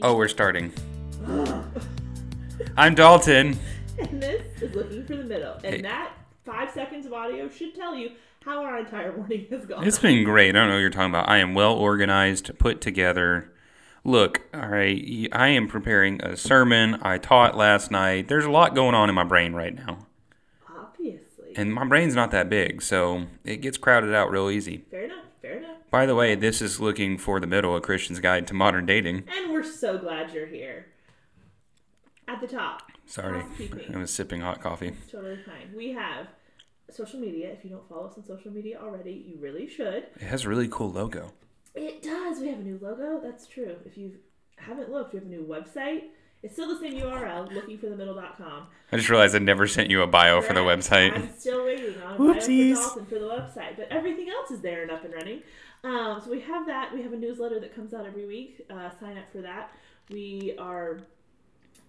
Oh, we're starting. I'm Dalton. And this is looking for the middle. And Hey. that five seconds of audio should tell you how our entire morning has gone. It's been great. I don't know what you're talking about. I am well organized, put together. Look, all right, I am preparing a sermon. I taught last night. There's a lot going on in my brain right now. Obviously. And my brain's not that big, so it gets crowded out real easy. fair enough. Fair enough. By the way, this is looking for the middle, a Christian's guide to modern dating. And we're so glad you're here. At the top. Sorry, housekeeping. I was sipping hot coffee. Totally fine. We have social media. If you don't follow us on social media already, you really should. It has a really cool logo. It does. We have a new logo. That's true. If you haven't looked, we have a new website. It's still the same URL, lookingforthemiddle.com. I just realized I never sent you a bio for the website. I'm still waiting on Whoopsies. Whoopsies. for Dalton for the website, but everything else is there and up and running. Um, so we have that. We have a newsletter that comes out every week. Uh, sign up for that. We are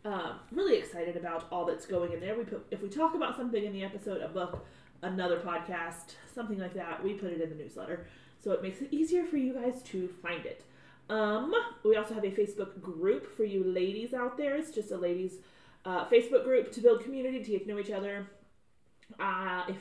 um, really excited about all that's going in there. We put if we talk about something in the episode, a book, another podcast, something like that, we put it in the newsletter, so it makes it easier for you guys to find it. Um, we also have a Facebook group for you ladies out there. It's just a ladies uh, Facebook group to build community, to get to know each other. Uh, if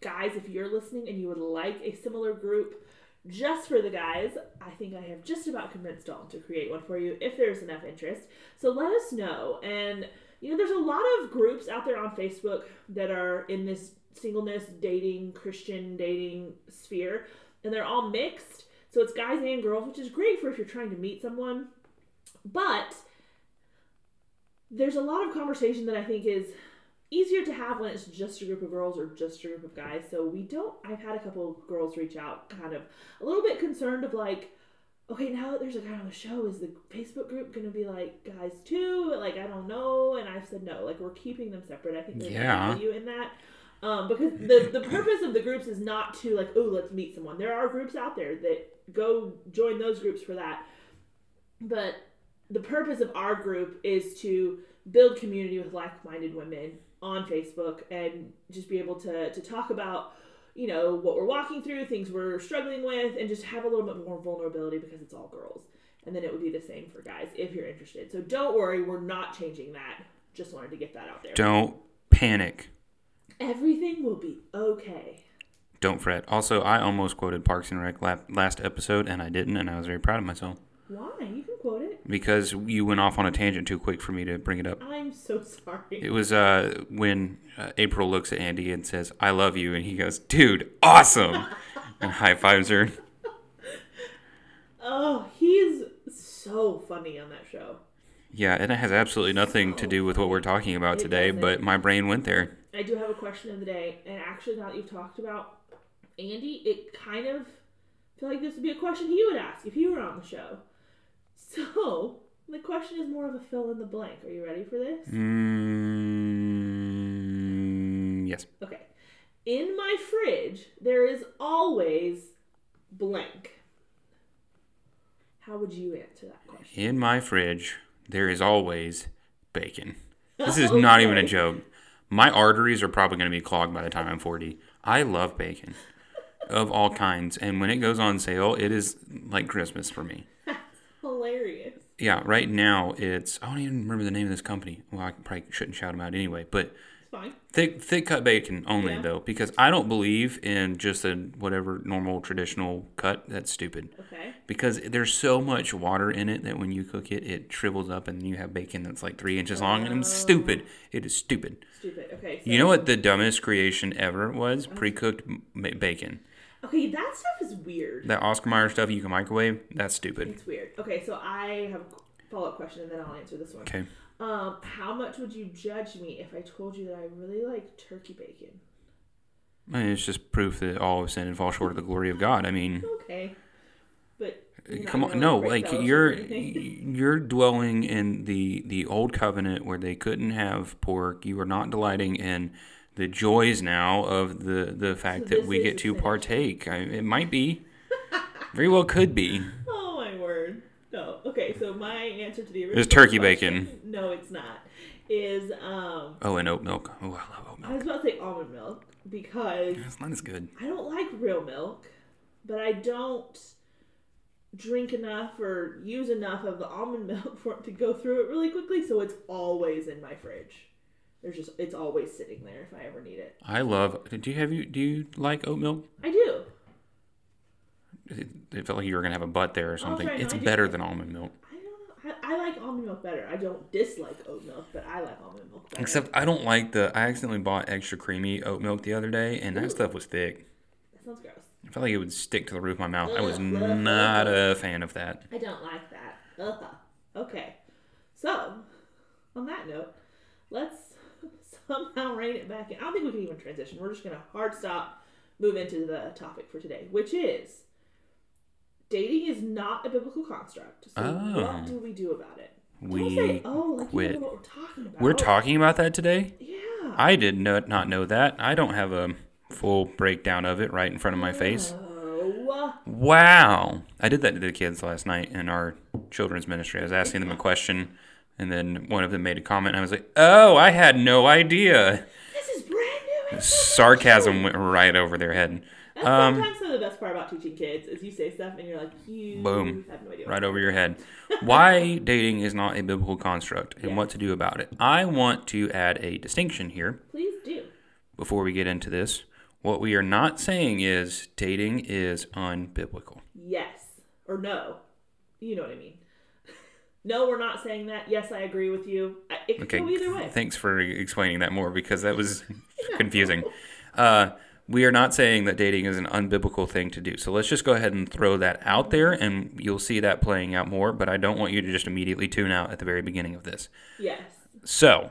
guys, if you're listening and you would like a similar group just for the guys, I think I have just about convinced Dalton to create one for you if there's enough interest. So let us know. And you know, there's a lot of groups out there on Facebook that are in this singleness, dating, Christian dating sphere, and they're all mixed. So it's guys and girls, which is great for if you're trying to meet someone. But there's a lot of conversation that I think is easier to have when it's just a group of girls or just a group of guys. So we don't. I've had a couple of girls reach out, kind of a little bit concerned of like, okay, now that there's a guy on the show, is the Facebook group gonna be like guys too? Like I don't know. And I've said no. Like we're keeping them separate. I think there's Yeah. value in that. Um, because the the purpose of the groups is not to like oh let's meet someone. There are groups out there that go join those groups for that. But the purpose of our group is to build community with like-minded women on Facebook and just be able to to talk about you know what we're walking through, things we're struggling with, and just have a little bit more vulnerability because it's all girls. And then it would be the same for guys if you're interested. So don't worry, we're not changing that. Just wanted to get that out there. Don't panic. Everything will be okay. Don't fret. Also, I almost quoted Parks and Rec last episode, and I didn't, and I was very proud of myself Why? You can quote it. Because you went off on a tangent too quick for me to bring it up. I'm so sorry. It was uh, when uh, April looks at Andy and says, "I love you," and he goes, "Dude, awesome!" and high fives her. Oh, he's so funny on that show. Yeah, and it has absolutely nothing to do with what we're talking about today, doesn't. but my brain went there. I do have a question of the day, and actually, now that you've talked about Andy, it kind of feel like this would be a question he would ask if he were on the show. So the question is more of a fill in the blank. Are you ready for this? Mm, yes. Okay. In my fridge, there is always blank. How would you answer that question? In my fridge, there is always bacon. This is not even a joke. My arteries are probably going to be clogged by the time I'm 40. I love bacon of all kinds. And when it goes on sale, it is like Christmas for me. Yeah, right now it's, I don't even remember the name of this company. Well, I probably shouldn't shout them out anyway. But fine. thick, thick cut bacon only, Yeah. though, because I don't believe in just a whatever normal traditional cut. That's stupid. Okay. because there's so much water in it that when you cook it, it shrivels up, and you have bacon that's like three inches long, and it's stupid. Oh. It is stupid. Stupid. Okay. So, You know what the dumbest creation ever was? Uh-huh. Pre-cooked m- bacon. Okay, that stuff is weird. That Oscar Mayer stuff you can microwave. That's stupid. It's weird. Okay, so I have a follow up question and then I'll answer this one. Okay. Um, how much would you judge me if I told you that I really like turkey bacon? I mean, it's just proof that all of sin and fall short of the glory of God. I mean, Okay, but come on, no, like you're you're dwelling in the the old covenant where they couldn't have pork. You are not delighting in the joys now of the the fact So that we get to partake. I, it might be, very well could be. Oh my word! No. Okay, so my answer to the original It's turkey question- bacon. No, it's not. Is um, Oh, and oat milk. Oh, I love oat milk. I was about to say almond milk because That's not as good. I don't like real milk, but I don't drink enough or use enough of the almond milk for it to go through it really quickly, so it's always in my fridge. There's just it's always sitting there if I ever need it. I love. Do you have you? Do you like oat milk? I do. It, it felt like you were gonna have a butt there or something. sorry, no, it's do. better than almond milk. I don't. I, I like almond milk better. I don't dislike oat milk, but I like almond milk better. Except I don't like the. I accidentally bought extra creamy oat milk the other day, and that stuff was thick. that sounds gross. I felt like it would stick to the roof of my mouth. I was Ugh. not a fan of that. I don't like that. Ugh. Okay. So, on that note, let's somehow rein it back in. I don't think we can even transition. We're just going to hard stop, move into the topic for today, which is dating is not a biblical construct. So, Oh. what do we do about it? Don't We say, oh, like you quit. don't know what we're talking about. We're talking about that today. Yeah. I did not not know that. I don't have a full breakdown of it right in front of my face. Oh, Wow. I did that to the kids last night in our children's ministry. I was asking them a question, and then one of them made a comment, and I was like, oh, I had no idea. this is brand new. Sarcasm went right over their head. That's Um, sometimes some of the best part about teaching kids is you say stuff and you're like, you Boom. have no idea. right over your head. Why dating is not a biblical construct and Yeah. what to do about it. I want to add a distinction here Please do. before we get into this. What we are not saying is dating is unbiblical. Yes or no. You know what I mean. No, we're not saying that. Yes, I agree with you. It could Okay, go either way. thanks for explaining that more because that was confusing. Uh, we are not saying that dating is an unbiblical thing to do. So let's just go ahead and throw that out there, and you'll see that playing out more. But I don't want you to just immediately tune out at the very beginning of this. Yes. So,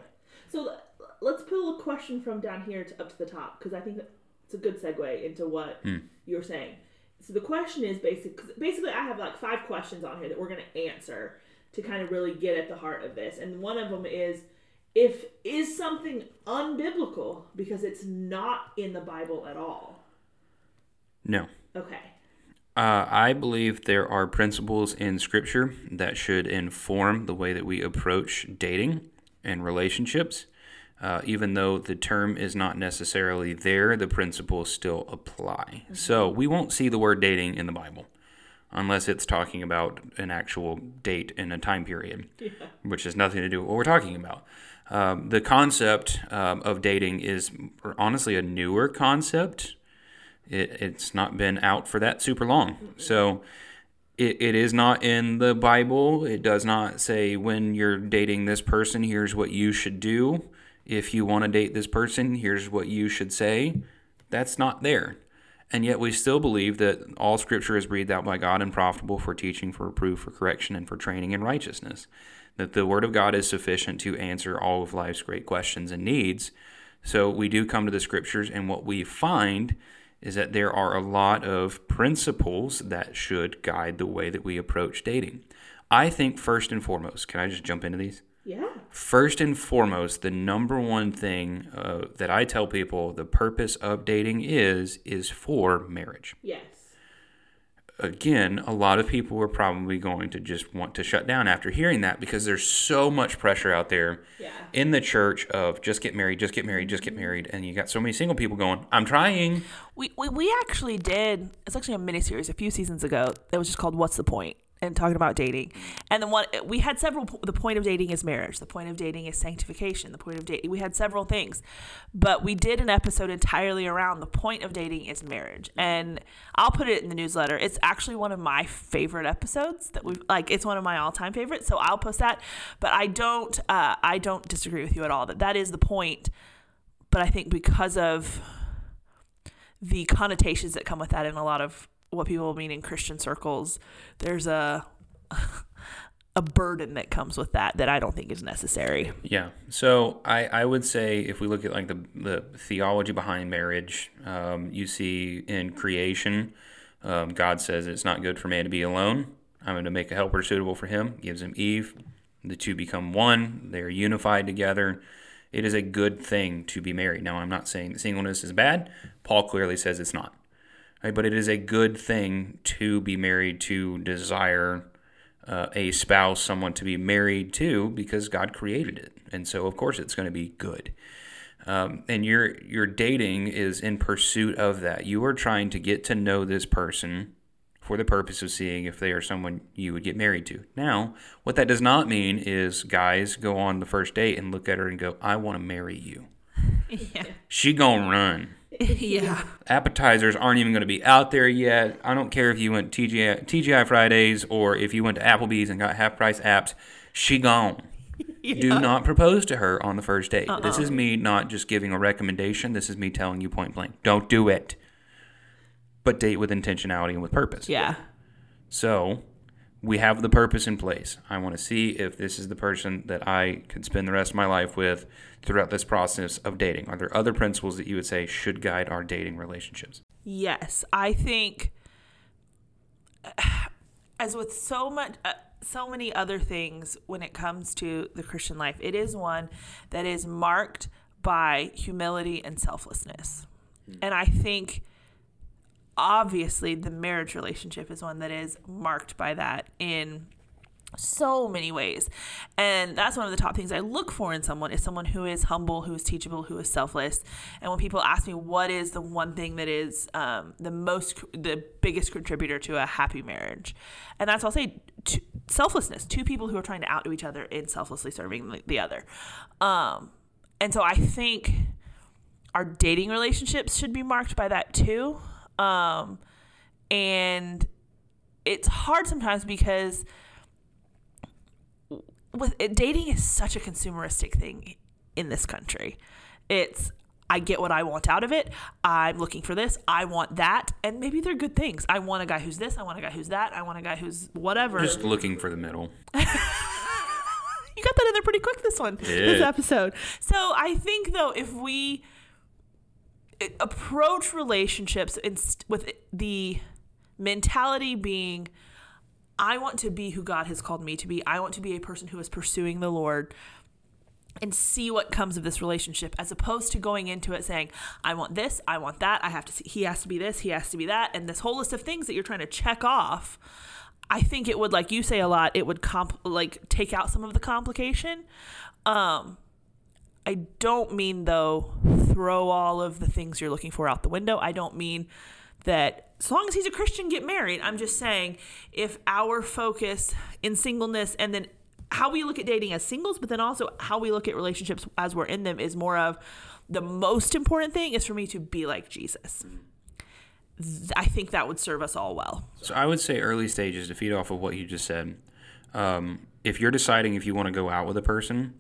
So let's put a question from down here to up to the top because I think it's a good segue into what Hmm. you're saying. So the question is basic. basically, I have like five questions on here that we're going to answer to kind of really get at the heart of this. And one of them is if is something unbiblical because it's not in the Bible at all. no. Okay. Uh, I believe there are principles in Scripture that should inform the way that we approach dating and relationships. Uh, even though the term is not necessarily there, the principles still apply. So we won't see the word dating in the Bible unless it's talking about an actual date in a time period, which has nothing to do with what we're talking about. Um, the concept um, of dating is honestly a newer concept it, it's not been out for that super long. So it, it is not in the Bible. It does not say when you're dating this person, here's what you should do. If you want to date this person, here's what you should say. That's not there. And yet we still believe that all scripture is breathed out by God and profitable for teaching, for reproof, for correction, and for training in righteousness. That the word of God is sufficient to answer all of life's great questions and needs. So we do come to the scriptures, and what we find is that there are a lot of principles that should guide the way that we approach dating. I think, first and foremost, can I just jump into these? Yeah. First and foremost, the number one thing uh, that I tell people the purpose of dating is, is for marriage. Yes. Again, a lot of people are probably going to just want to shut down after hearing that because there's so much pressure out there Yeah. in the church of just get married, just get married, just get married. And you got so many single people going, I'm trying. We, we we actually did. It's actually a miniseries a few seasons ago that was just called "What's the Point?" And talking about dating. And the one we had several. The point of dating is marriage. The point of dating is sanctification. The point of dating. We had several things, but we did an episode entirely around the point of dating is marriage. And I'll put it in the newsletter. It's actually one of my favorite episodes that we like. It's one of my all time favorites. So I'll post that. But I don't. Uh, I don't disagree with you at all. That that is the point. But I think because of the connotations that come with that in a lot of what people mean in Christian circles, there's a a burden that comes with that that I don't think is necessary. Yeah. So I, I would say if we look at like the, the theology behind marriage, um, you see in creation, um, God says it's not good for man to be alone. I'm going to make a helper suitable for him. Gives him Eve. The two become one. They're unified together. It is a good thing to be married. Now, I'm not saying singleness is bad. Paul clearly says it's not. Right? But it is a good thing to be married, to desire uh, a spouse, someone to be married to, because God created it, and so of course it's going to be good. Um, and your your dating is in pursuit of that. You are trying to get to know this person for the purpose of seeing if they are someone you would get married to. Now, what that does not mean is guys go on the first date and look at her and go, "I want to marry you." Yeah. She gonna run. yeah. Appetizers aren't even going to be out there yet. I don't care if you went TGI, TGI Fridays or if you went to Applebee's and got half price apps. She gone. Do not propose to her on the first date. This uh-uh. is me not just giving a recommendation. This is me telling you point blank. Don't do it. But date with intentionality and with purpose. Yeah. So we have the purpose in place. I want to see if this is the person that I could spend the rest of my life with throughout this process of dating. Are there other principles that you would say should guide our dating relationships? Yes, I think as with so much uh, so many other things when it comes to the Christian life, it is one that is marked by humility and selflessness. And I think obviously the marriage relationship is one that is marked by that in so many ways. And that's one of the top things i look for in someone is someone who is humble who is teachable who is selfless. And when people ask me what is the one thing that is um, the most the biggest contributor to a happy marriage and that's i'll say t- selflessness two people who are trying to outdo each other in selflessly serving the, the other. Um, and so i think our dating relationships should be marked by that too um, and it's hard sometimes because with it, dating is such a consumeristic thing in this country. It's I get what I want out of it. I'm looking for this. I want that, and maybe they're good things. I want a guy who's this. I want a guy who's that. I want a guy who's whatever. Just looking for the middle. you got that in there pretty quick this one this episode so i think though if we approach relationships with the mentality being i want to be who god has called me to be. I want to be a person who is pursuing the lord and see what comes of this relationship as opposed to going into it saying i want this i want that i have to see he has to be this he has to be that and this whole list of things that you're trying to check off. I think it would like you say a lot it would comp like take out some of the complication. Um i don't mean though throw all of the things you're looking for out the window i don't mean that as long as he's a christian get married i'm just saying if our focus in singleness and then how we look at dating as singles, but then also how we look at relationships as we're in them is more of the most important thing is for me to be like Jesus. I think that would serve us all well. So I would say early stages to feed off of what you just said. Um, if you're deciding if you want to go out with a person,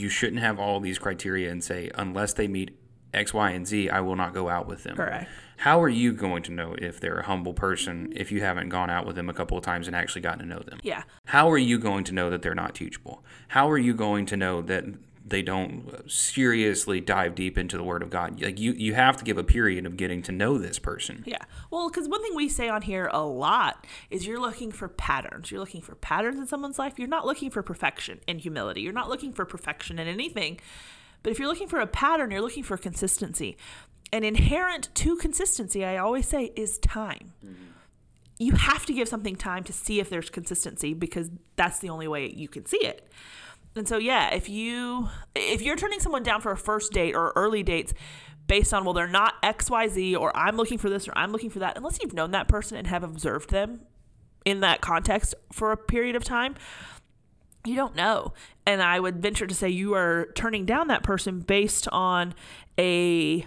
you shouldn't have all these criteria and say unless they meet X, Y, and Z, I will not go out with them. Correct. How are you going to know if they're a humble person if you haven't gone out with them a couple of times and actually gotten to know them? Yeah. How are you going to know that they're not teachable? How are you going to know that they don't seriously dive deep into the Word of God? Like you, you have to give a period of getting to know this person. Yeah. Well, because one thing we say on here a lot is you're looking for patterns. You're looking for patterns in someone's life. You're not looking for perfection in humility. You're not looking for perfection in anything. But if you're looking for a pattern, you're looking for consistency. And inherent to consistency, I always say, is time. You have to give something time to see if there's consistency because that's the only way you can see it. And so yeah, if you if you're turning someone down for a first date or early dates based on well they're not XYZ or I'm looking for this or I'm looking for that, unless you've known that person and have observed them in that context for a period of time, you don't know. And I would venture to say you are turning down that person based on a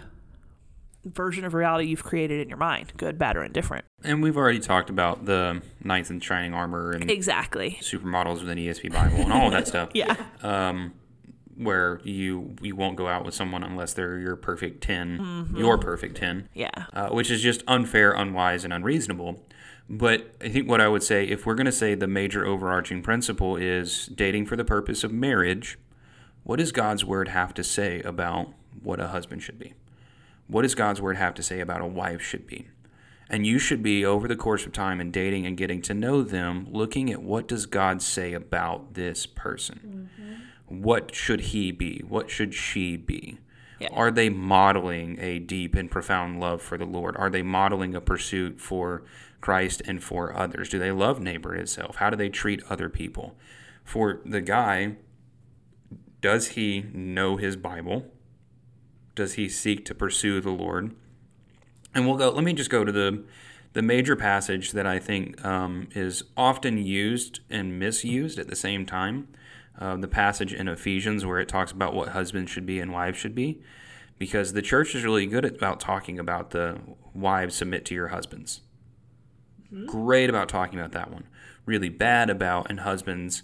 version of reality you've created in your mind, good, bad, or indifferent. And we've already talked about the knights in shining armor and Exactly. supermodels with an ESV Bible and all of that stuff. Yeah. Where you you won't go out with someone unless they're your perfect 10 your perfect ten. Yeah. uh, which is just unfair, unwise, and unreasonable. But I think what I would say, if we're going to say the major overarching principle is dating for the purpose of marriage, what does God's word have to say about what a husband should be? What does God's word have to say about a wife should be? And you should be over the course of time and dating and getting to know them, looking at what does God say about this person? Mm-hmm. What should he be? What should she be? Yeah. Are they modeling a deep and profound love for the Lord? Are they modeling a pursuit for Christ and for others? Do they love neighbor itself? How do they treat other people? For the guy, does he know his Bible? Does he seek to pursue the Lord? And we'll go. Let me just go to the The major passage that I think um, is often used and misused at the same time, uh, the passage in Ephesians where it talks about what husbands should be and wives should be, because the church is really good about talking about the wives submit to your husbands. Great about talking about that one. Really bad about and husbands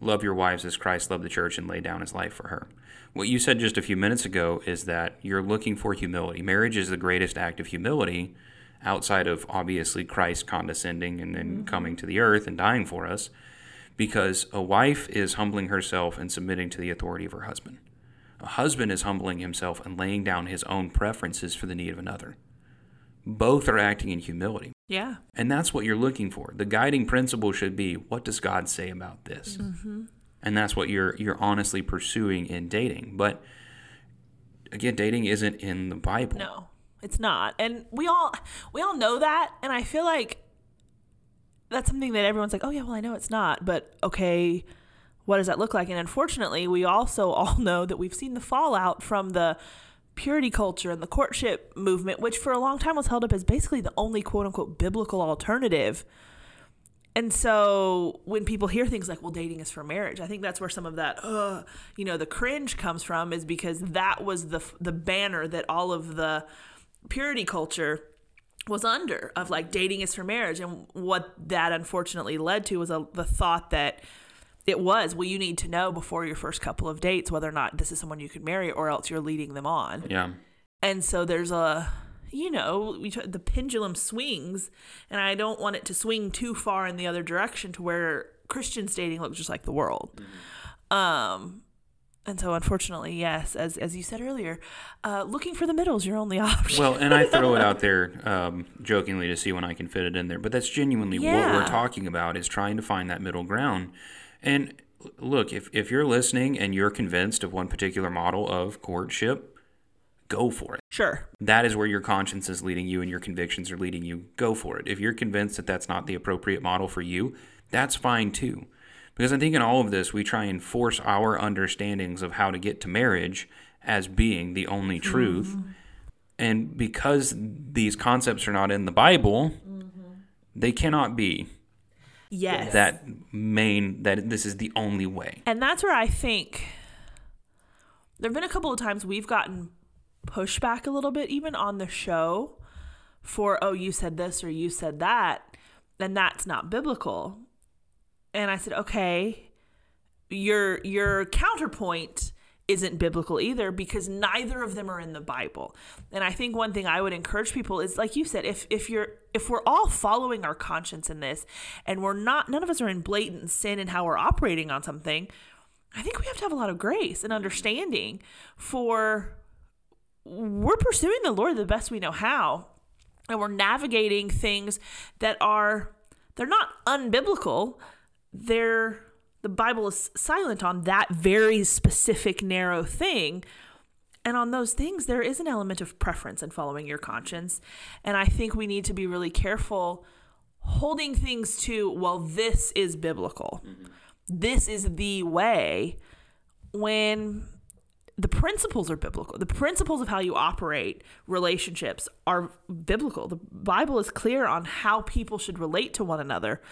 love your wives as Christ loved the church and laid down his life for her. What you said just a few minutes ago is that you're looking for humility. Marriage is the greatest act of humility outside of obviously Christ condescending and then mm-hmm. coming to the earth and dying for us because a wife is humbling herself and submitting to the authority of her husband. A husband is humbling himself and laying down his own preferences for the need of another. Both are acting in humility. Yeah. And that's what you're looking for. The guiding principle should be what does God say about this? Mm-hmm. And that's what you're you're honestly pursuing in dating. But again, dating isn't in the Bible. No, it's not. And we all we all know that and I feel like that's something that everyone's like, "Oh yeah, well I know it's not." But okay, what does that look like? And unfortunately, we also all know that we've seen the fallout from the purity culture and the courtship movement, which for a long time was held up as basically the only quote unquote biblical alternative. And so when people hear things like, well, dating is for marriage, I think that's where some of that, uh, you know, the cringe comes from is because that was the, the banner that all of the purity culture was under of like dating is for marriage. And what that unfortunately led to was a, the thought that it was, well, you need to know before your first couple of dates whether or not this is someone you could marry or else you're leading them on. Yeah. And so there's a, you know, we t- the pendulum swings, and I don't want it to swing too far in the other direction to where Christians dating looks just like the world. Um, and so unfortunately, yes, as as you said earlier, uh, looking for the middle is your only option. Well, and I throw it out there um, jokingly to see when I can fit it in there, but that's genuinely what we're talking about is trying to find that middle ground. And look, if, if you're listening and you're convinced of one particular model of courtship, go for it. sure, That is where your conscience is leading you and your convictions are leading you. Go for it. If you're convinced that that's not the appropriate model for you, that's fine too. Because I think in all of this, we try and force our understandings of how to get to marriage as being the only truth. Mm-hmm. And because these concepts are not in the Bible, mm-hmm. they cannot be yes, that main, that this is the only way. And that's where I think there have been a couple of times we've gotten pushback a little bit, even on the show, for, oh, you said this or you said that, and that's not biblical. And I said, okay, your your counterpoint isn't biblical either because neither of them are in the Bible. And I think one thing I would encourage people is like you said if if you're if we're all following our conscience in this and we're not none of us are in blatant sin in how we're operating on something, I think we have to have a lot of grace and understanding for we're pursuing the Lord the best we know how and we're navigating things that are they're not unbiblical. They're the bible is silent on that very specific narrow thing. And on those things there is an element of preference and following your conscience. And i think we need to be really careful holding things to well this is biblical. Mm-hmm. This is the way. When the principles are biblical. The principles of how you operate relationships are biblical. The Bible is clear on how people should relate to one another.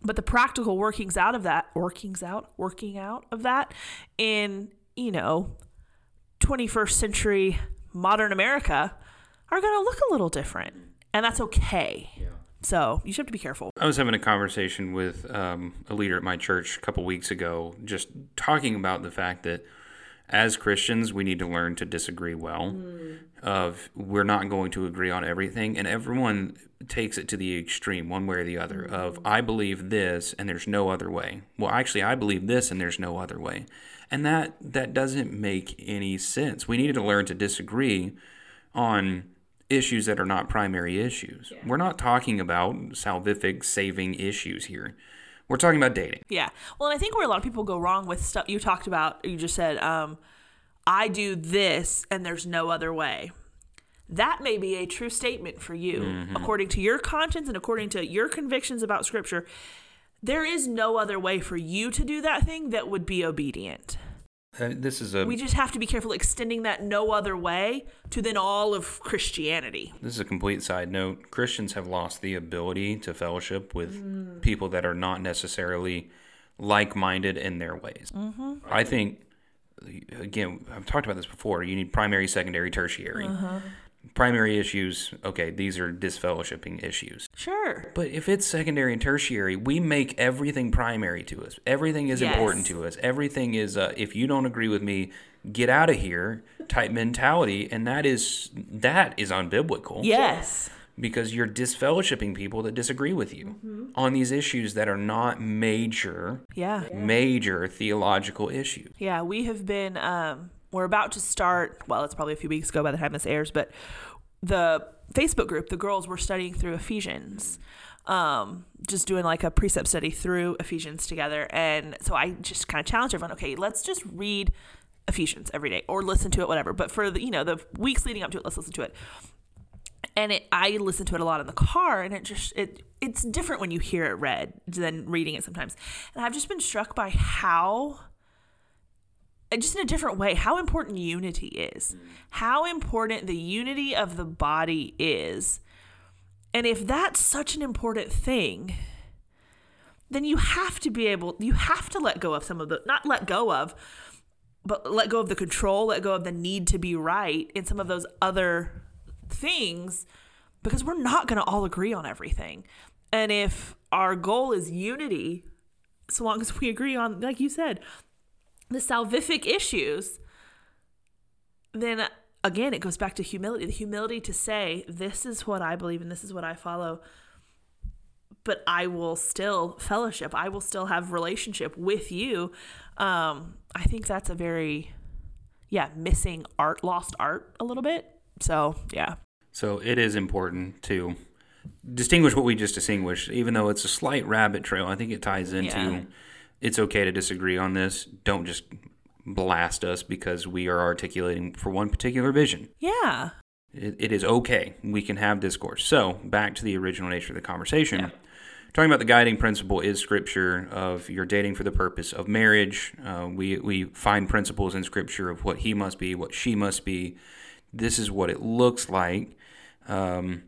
But the practical workings out of that, workings out, working out of that in, you know, 21st century modern America are going to look a little different. And that's okay. So you should have to be careful. I was having a conversation with um, a leader at my church a couple weeks ago, just talking about the fact that as Christians, we need to learn to disagree well. Hmm. Of we're not going to agree on everything, and everyone takes it to the extreme, one way or the other. Of hmm. I believe this, and there's no other way. Well, actually, I believe this, and there's no other way, and that that doesn't make any sense. We need to learn to disagree on issues that are not primary issues. We're not talking about salvific saving issues here. We're talking about dating. Yeah. Well, and I think where a lot of people go wrong with stuff you talked about, you just said, um, I do this and there's no other way. That may be a true statement for you, according to your conscience and according to your convictions about Scripture. There is no other way for you to do that thing that would be obedient. Uh, this is a We just have to be careful extending that no other way to then all of Christianity. this is a complete side note. Christians have lost the ability to fellowship with Mm. people that are not necessarily like-minded in their ways. Mm-hmm. I think again, I've talked about this before. You need primary, secondary, tertiary. Uh-huh. Primary issues, okay, these are disfellowshipping issues. Sure. But if it's secondary and tertiary, we make everything primary to us. Everything is Yes. important to us. Everything is, uh, if you don't agree with me, get out of here type mentality, and that is that is unbiblical. Yes. because you're disfellowshipping people that disagree with you Mm-hmm. on these issues that are not major, Yeah. major theological issues. Yeah, we have been. Um, we're about to start. Well, it's probably a few weeks ago by the time this airs, but the Facebook group, the girls were studying through Ephesians, um, just doing like a precept study through Ephesians together. And so I just kind of challenged everyone. Okay, let's just read Ephesians every day or listen to it, whatever. But for the you know the weeks leading up to it, let's listen to it. And it, I listen to it a lot in the car, and it just it it's different when you hear it read than reading it sometimes. And I've just been struck by how Uh, just in a different way how important unity is mm. how important the unity of the body is. And if that's such an important thing then you have to be able you have to let go of some of the not let go of but let go of the control let go of the need to be right in some of those other things because we're not going to all agree on everything. And if our goal is unity so long as we agree on like you said the salvific issues, then again, it goes back to humility the humility to say, This is what I believe and this is what I follow. But I will still fellowship, I will still have relationship with you. Um, I think that's a very, yeah, missing art, lost art a little bit. So, yeah. So it is important to distinguish what we just distinguished, even though it's a slight rabbit trail. I think it ties into Yeah. It's okay to disagree on this. Don't just blast us because we are articulating for one particular vision. Yeah. It, it is okay. We can have discourse. So back to the original nature of the conversation. Yeah. Talking about the guiding principle is scripture of you're dating for the purpose of marriage. Uh, we we find principles in scripture of what he must be, what she must be. This is what it looks like. Um,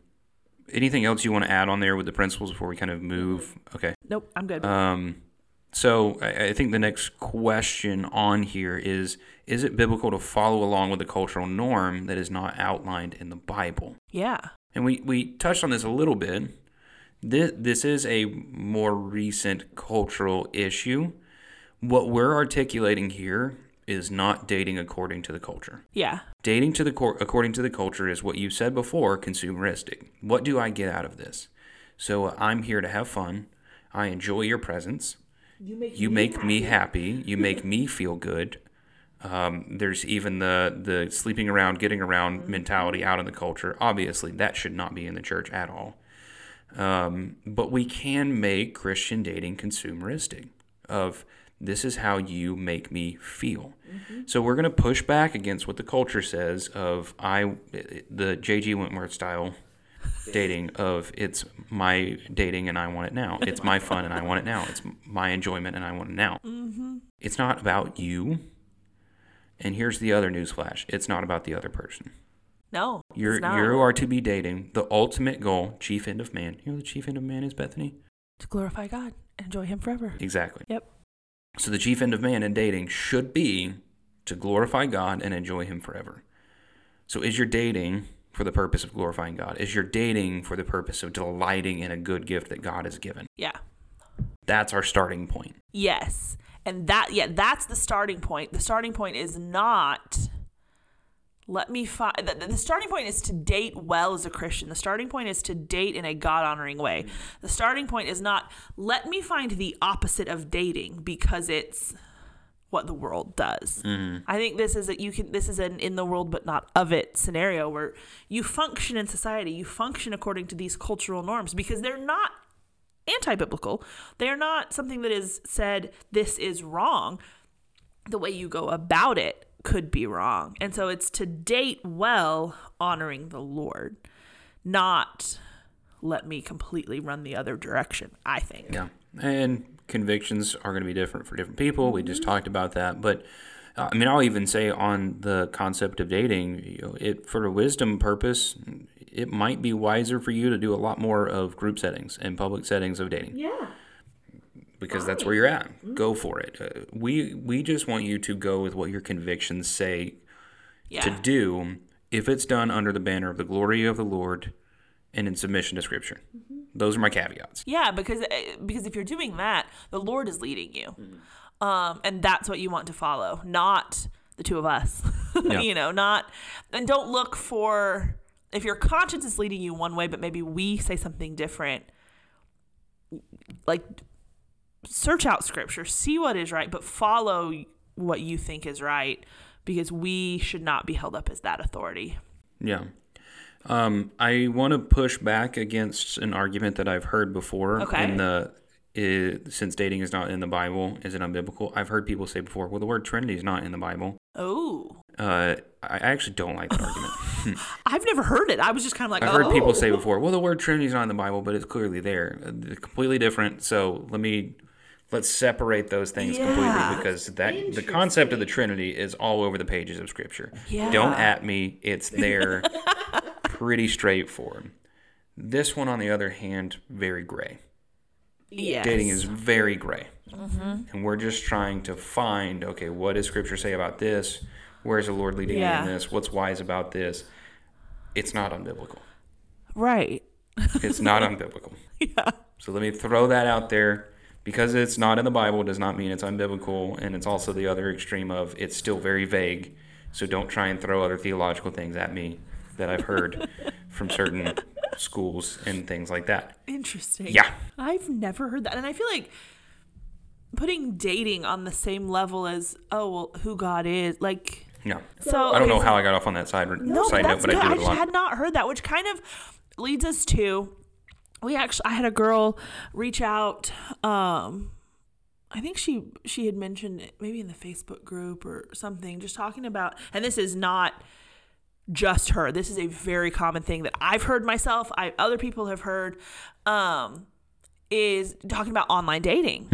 anything else you want to add on there with the principles before we kind of move? Okay. Nope, I'm good. Um, so I, I think the next question on here is: Is it biblical to follow along with a cultural norm that is not outlined in the Bible? yeah. And we, we touched on this a little bit. This, this is a more recent cultural issue. What we're articulating here is not dating according to the culture. Yeah. Dating to the cor- according to the culture is what you said before, consumeristic. What do I get out of this? So I'm here to have fun. I enjoy your presence. You make You me make me happy. happy. You make me feel good. Um, there's even the the sleeping around, getting around mentality out in the culture. Obviously, that should not be in the church at all. Um, but we can make Christian dating consumeristic. Of this is how you make me feel. So we're going to push back against what the culture says of I the JG Wentworth style dating of it's my dating and I want it now. It's my fun and I want it now. It's my enjoyment and I want it now. Mm-hmm. It's not about you. And here's the other newsflash: it's not about the other person. No. You're it's not. you are to be dating the ultimate goal, chief end of man. You know the chief end of man is Bethany? to glorify God and enjoy Him forever. Exactly. Yep. So the chief end of man in dating should be to glorify God and enjoy Him forever. So is your dating for the purpose of glorifying God? Is your dating for the purpose of delighting in a good gift that God has given? Yeah. That's our starting point. Yes. And that, yeah, that's the starting point. The starting point is not, let me find, the, the starting point is to date well as a Christian. The starting point is to date in a God honoring way. The starting point is not, let me find the opposite of dating because it's what the world does. Mm-hmm. I think this is that you can this is an in the world but not of it scenario where you function in society, you function according to these cultural norms because they're not anti-biblical. They are not something that is said this is wrong. The way you go about it could be wrong. And so it's to date well honoring the Lord, not let me completely run the other direction, I think. Yeah. And convictions are going to be different for different people. We just mm-hmm. talked about that. But uh, I mean, I'll even say on the concept of dating, you know, it for a wisdom purpose, it might be wiser for you to do a lot more of group settings and public settings of dating Yeah. because that's where you're at. Go mm-hmm. for it. Uh, we we just want you to go with what your convictions say Yeah. to do if it's done under the banner of the glory of the Lord and in submission to Scripture. Mm-hmm. Those are my caveats. Yeah, because eh, because if you're doing that, the Lord is leading you, um, and that's what you want to follow, not the two of us. Yeah. you know, not and don't look for if your conscience is leading you one way, but maybe we say something different. Like, search out Scripture, see what is right, but follow what you think is right, because we should not be held up as that authority. Yeah. Um, I want to push back against an argument that I've heard before Okay. in the since dating is not in the Bible, is it unbiblical? I've heard people say before, well, the word Trinity is not in the Bible. Oh, Uh, I actually don't like that argument. I've never heard it. I was just kind of like, I've oh. heard people say before, well, the word Trinity is not in the Bible, but it's clearly there. Uh, They're completely different. So let me let's separate those things Yeah. completely because that the concept of the Trinity is all over the pages of Scripture. Yeah. Don't at me. It's there, pretty straightforward. This one, on the other hand, very gray. yes. Dating is very gray, Mm-hmm. and we're just trying to find okay, what does Scripture say about this? Where's the Lord leading Yeah. in this? What's wise about this? It's not unbiblical. right. It's not unbiblical. Yeah. So let me throw that out there. Because it's not in the Bible does not mean it's unbiblical, and it's also the other extreme of it's still very vague. So don't try and throw other theological things at me that I've heard from certain schools and things like that. Interesting. Yeah. I've never heard that. And I feel like putting dating on the same level as, oh, well, who God is, like, No. so. I don't know how I got off on that side, No, side note, but good. I do it a lot. had not heard that, which kind of leads us to we actually I had a girl reach out. Um, I think she she had mentioned it maybe in the Facebook group or something, just talking about, and this is not just her. This is a very common thing that I've heard myself. I other people have heard. Um, is talking about online dating,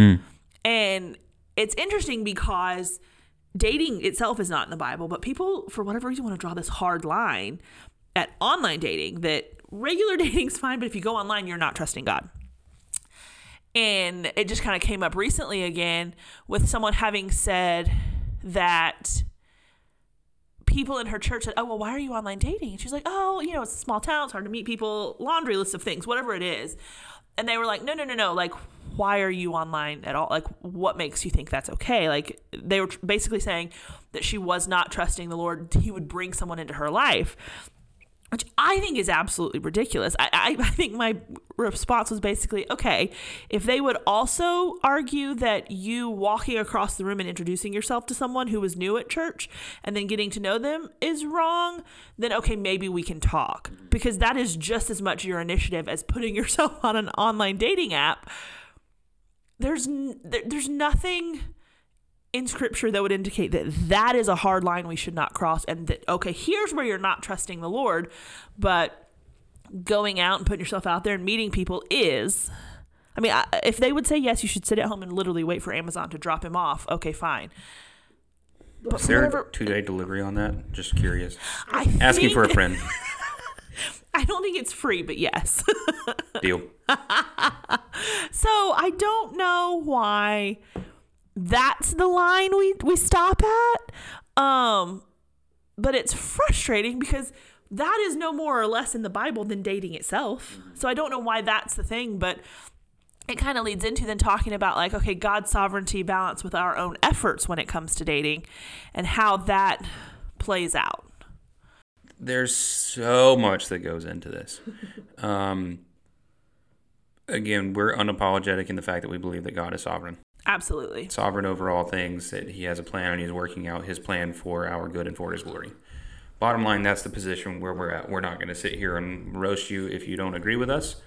and it's interesting because dating itself is not in the Bible, but people, for whatever reason, want to draw this hard line at online dating that regular dating's fine, but if you go online, you're not trusting God. And it just kind of came up recently again with someone having said that people in her church said, Oh, well, why are you online dating? And she's like, Oh, you know, it's a small town, it's hard to meet people, laundry list of things, whatever it is. And they were like, No, no, no, no. Like, why are you online at all? Like, what makes you think that's okay? Like, they were basically saying that she was not trusting the Lord. He would bring someone into her life, which I think is absolutely ridiculous. I, I, I think my response was basically okay, if they would also argue that you walking across the room and introducing yourself to someone who was new at church and then getting to know them is wrong, then okay, maybe we can talk. Because that is just as much your initiative as putting yourself on an online dating app. There's there, there's nothing in scripture that would indicate that that is a hard line we should not cross and that okay here's where you're not trusting the lord but going out and putting yourself out there and meeting people is i mean I, if they would say yes you should sit at home and literally wait for amazon to drop him off okay fine but Is there whatever a two day delivery on that? Just curious. I Asking for a friend. i don't think it's free but yes Deal. So I don't know why that's the line we we stop at. Um but it's frustrating because that is no more or less in the Bible than dating itself. So I don't know why that's the thing, but it kind of leads into then talking about like okay, God's sovereignty balance with our own efforts when it comes to dating and how that plays out. There's so much that goes into this. Um, again, we're unapologetic in the fact that we believe that God is sovereign. Absolutely. sovereign over all things, that he has a plan and he's working out his plan for our good and for his glory. Bottom line, that's the position where we're at. We're not going to sit here and roast you if you don't agree with us.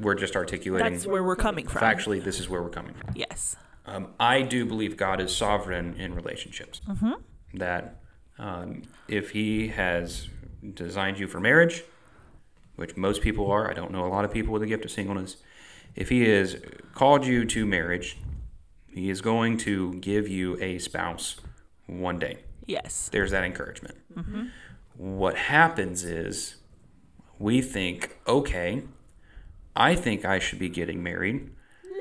We're just articulating That's where we're coming from. factually, this is where we're coming from. Yes. Um, I do believe God is sovereign in relationships. Mm-hmm. That um, if He has designed you for marriage, which most people are, I don't know a lot of people with the gift of singleness. If He has called you to marriage, He is going to give you a spouse one day. Yes. There's that encouragement. What happens is we think, okay, I think I should be getting married.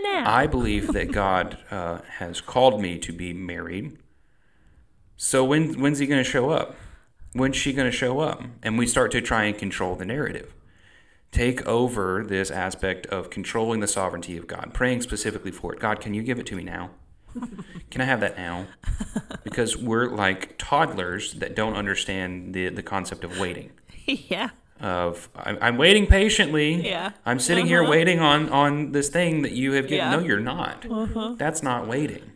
Now. I believe that God uh, has called me to be married. So when when's he going to show up? When's she going to show up? And we start to try and control the narrative. Take over this aspect of controlling the sovereignty of God, praying specifically for it. God, can you give it to me now? Can I have that now? Because we're like toddlers that don't understand the, the concept of waiting. yeah. Of I'm, I'm waiting patiently. Yeah. I'm sitting here uh-huh. waiting on on this thing that you have given. Yeah. No, you're not. Uh-huh. That's not waiting.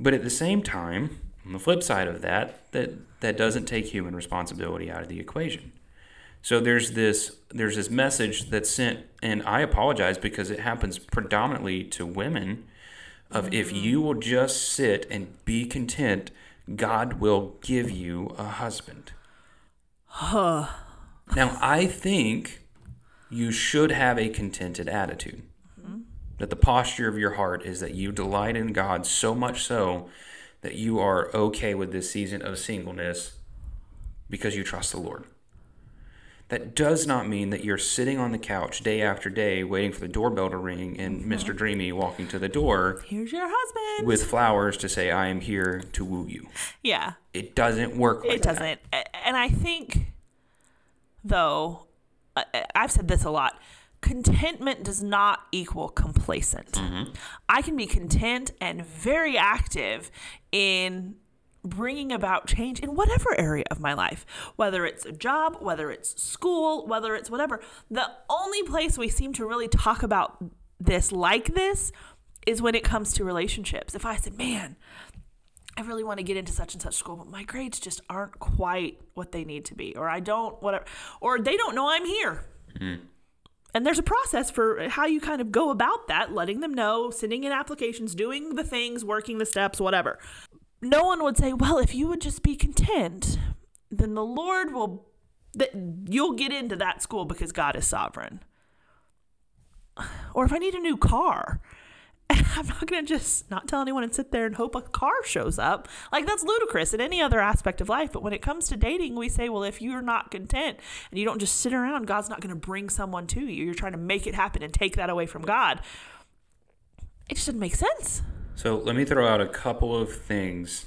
But at the same time, on the flip side of that, that that doesn't take human responsibility out of the equation. So there's this there's this message that's sent, and I apologize because it happens predominantly to women. Of if mm-hmm. you will just sit and be content, God will give you a husband. Now, I think you should have a contented attitude. Mm-hmm. That the posture of your heart is that you delight in God so much so that you are okay with this season of singleness because you trust the Lord. That does not mean that you're sitting on the couch day after day waiting for the doorbell to ring and mm-hmm. Mr. Dreamy walking to the door Here's your husband. with flowers to say, I am here to woo you. yeah. It doesn't work like It doesn't. A- And I think, though, I've said this a lot contentment does not equal complacent. Mm-hmm. I can be content and very active in bringing about change in whatever area of my life, whether it's a job, whether it's school, whether it's whatever. The only place we seem to really talk about this like this is when it comes to relationships. If I said, man, I really want to get into such and such school, but my grades just aren't quite what they need to be, or I don't, whatever, or they don't know I'm here. Mm-hmm. And there's a process for how you kind of go about that, letting them know, sending in applications, doing the things, working the steps, whatever. No one would say, well, if you would just be content, then the Lord will, that you'll get into that school because God is sovereign. Or if I need a new car, I'm not going to just not tell anyone and sit there and hope a car shows up. Like, that's ludicrous in any other aspect of life. But when it comes to dating, we say, well, if you're not content and you don't just sit around, God's not going to bring someone to you. You're trying to make it happen and take that away from God. It just doesn't make sense. So let me throw out a couple of things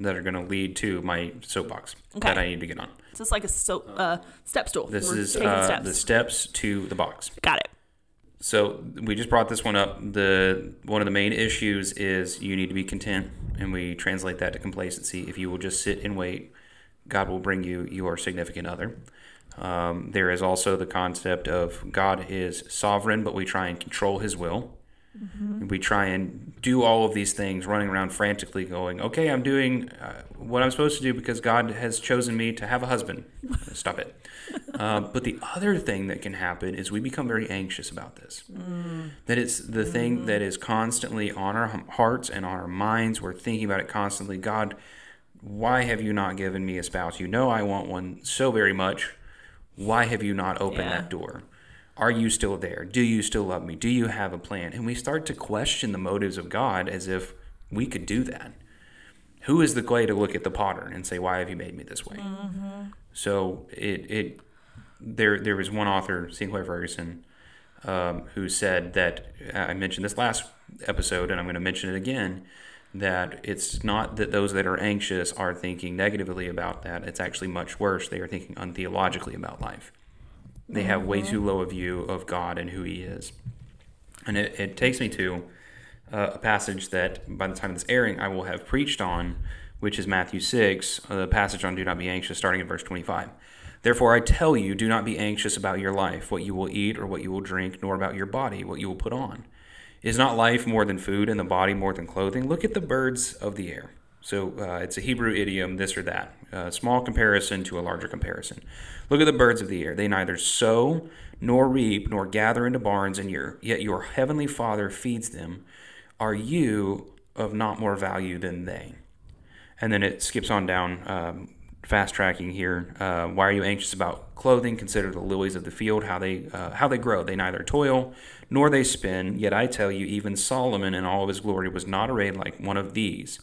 that are going to lead to my soapbox Okay. that I need to get on. So It's just like a so, uh, step stool. This We're is uh, steps. the steps to the box. Got it. So we just brought this one up. The one of the main issues is you need to be content, and we translate that to complacency. If you will just sit and wait, God will bring you your significant other. Um, there is also the concept of God is sovereign, but we try and control His will. We try and do all of these things, running around frantically, going, "Okay, I'm doing uh, what I'm supposed to do because God has chosen me to have a husband." Stop it. Uh, but the other thing that can happen is we become very anxious about this. That it's the thing that is constantly on our hearts and on our minds. We're thinking about it constantly. God, why have you not given me a spouse? You know I want one so very much. Why have you not opened Yeah. that door? Are you still there? Do you still love me? Do you have a plan? And we start to question the motives of God as if we could do that. Who is the clay to look at the potter and say, "Why have you made me this way?" So it it there there was one author, Sinclair Ferguson, um, who said that I mentioned this last episode, and I'm going to mention it again. That it's not that those that are anxious are thinking negatively about that. It's actually much worse. They are thinking untheologically about life. They have way too low a view of God and who He is. And it, it takes me to uh, a passage that by the time of this airing I will have preached on, which is Matthew 6, the passage on do not be anxious, starting at verse 25. Therefore I tell you, do not be anxious about your life, what you will eat or what you will drink, nor about your body, what you will put on. Is not life more than food and the body more than clothing? Look at the birds of the air. So uh, it's a Hebrew idiom, this or that. A small comparison to a larger comparison. Look at the birds of the air. They neither sow nor reap nor gather into barns, and yet your heavenly Father feeds them. Are you of not more value than they? And then it skips on down, um, fast tracking here. Uh, why are you anxious about clothing? Consider the lilies of the field, how they uh, how they grow. They neither toil nor they spin. Yet I tell you, even Solomon in all of his glory was not arrayed like one of these.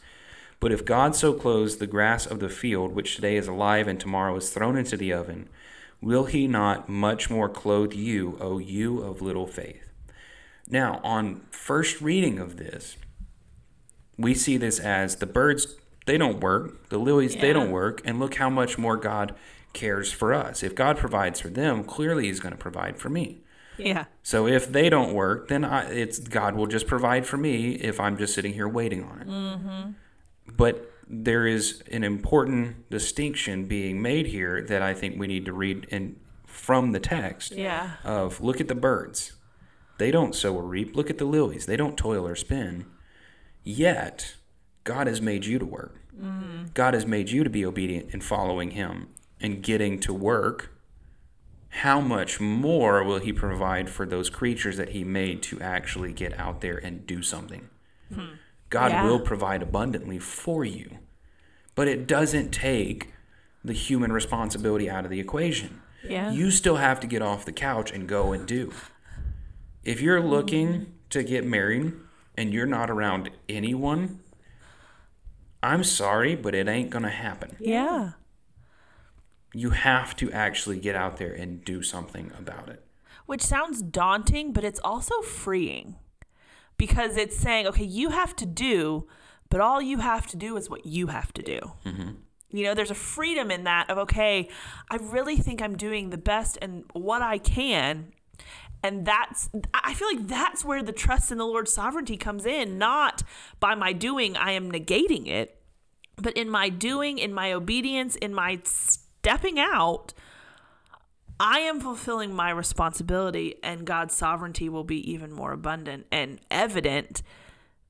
But if God so clothes the grass of the field, which today is alive and tomorrow is thrown into the oven, will he not much more clothe you, O you of little faith? Now, on first reading of this, we see this as the birds, they don't work, the lilies, they don't work, and look how much more God cares for us. If God provides for them, clearly he's going to provide for me. Yeah. So if they don't work, then I, it's God will just provide for me if I'm just sitting here waiting on it. Mm-hmm. But there is an important distinction being made here that I think we need to read in from the text Yeah. of look at the birds. They don't sow or reap. Look at the lilies. They don't toil or spin. Yet, God has made you to work. Mm. God has made you to be obedient in following Him and getting to work. How much more will He provide for those creatures that He made to actually get out there and do something? Hmm. God Yeah. will provide abundantly for you. But it doesn't take the human responsibility out of the equation Yeah. you still have to get off the couch and go and do. If you're looking to get married and you're not around anyone, I'm sorry, but it ain't going to happen. Yeah. You have to actually get out there and do something about it. Which sounds daunting, but it's also freeing because it's saying, okay, you have to do, but all you have to do is what you have to do. Mm-hmm. You know, there's a freedom in that of, okay, I really think I'm doing the best and what I can. And that's, I feel like that's where the trust in the Lord's sovereignty comes in, not by my doing, I am negating it, but in my doing, in my obedience, in my stepping out, I am fulfilling my responsibility, and God's sovereignty will be even more abundant and evident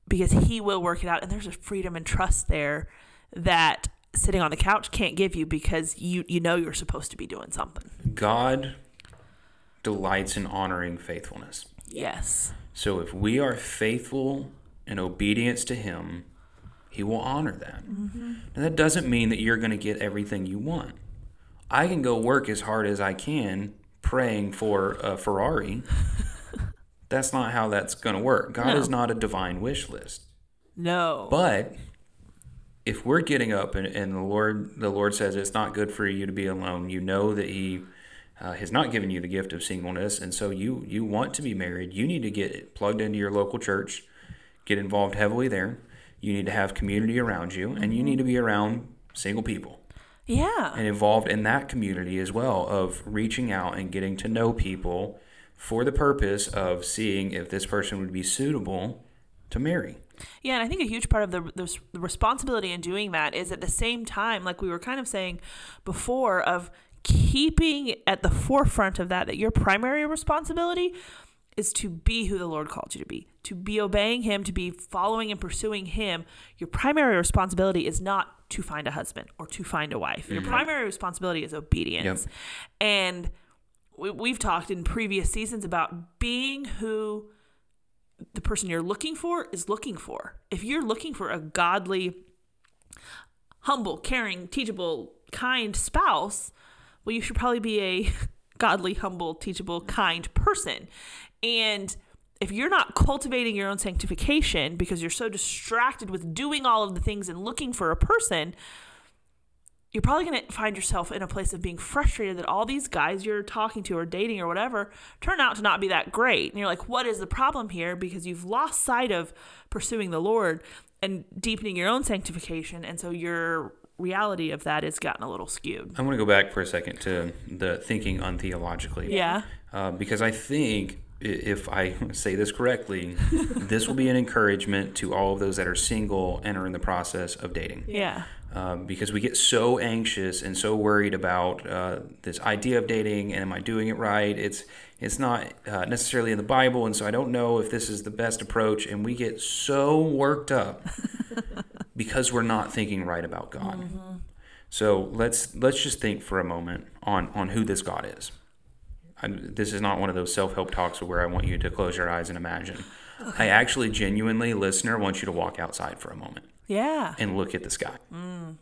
because He will work it out. And there's a freedom and trust there that sitting on the couch can't give you because you you know you're supposed to be doing something. God delights in honoring faithfulness. Yes. So if we are faithful in obedience to Him, He will honor that. Mm-hmm. And that doesn't mean that you're going to get everything you want. I can go work as hard as I can praying for a Ferrari. that's not how that's going to work. God No. is not a divine wish list. No. But if we're getting up and, and the Lord the Lord says it's not good for you to be alone, you know that He uh, has not given you the gift of singleness, and so you you want to be married. You need to get plugged into your local church, get involved heavily there. You need to have community around you, and you need to be around single people yeah. and involved in that community as well of reaching out and getting to know people for the purpose of seeing if this person would be suitable to marry. Yeah, and I think a huge part of the, the the responsibility in doing that is at the same time, like we were kind of saying before, of keeping at the forefront of that, that your primary responsibility is to be who the Lord called you to be, to be obeying Him, to be following and pursuing Him. Your primary responsibility is not to find a husband or to find a wife. Your mm-hmm. primary responsibility is obedience. And we, we've talked in previous seasons about being who the person you're looking for is looking for. If you're looking for a godly, humble, caring, teachable, kind spouse, well, you should probably be a godly, humble, teachable, kind person. And if you're not cultivating your own sanctification because you're so distracted with doing all of the things and looking for a person, you're probably going to find yourself in a place of being frustrated that all these guys you're talking to or dating or whatever turn out to not be that great. And you're like, what is the problem here? Because you've lost sight of pursuing the Lord and deepening your own sanctification. And so your reality of that has gotten a little skewed. I want to go back for a second to the thinking untheologically. Yeah. Uh, because I think if I say this correctly, this will be an encouragement to all of those that are single and are in the process of dating. Yeah. Um, because we get so anxious and so worried about uh, this idea of dating and am I doing it right? It's it's not uh, necessarily in the Bible, and so I don't know if this is the best approach. And we get so worked up because we're not thinking right about God. So let's let's just think for a moment on on who this God is. I, this is not one of those self help talks where I want you to close your eyes and imagine. I actually genuinely, listener, want you to walk outside for a moment Yeah. and look at the sky mm.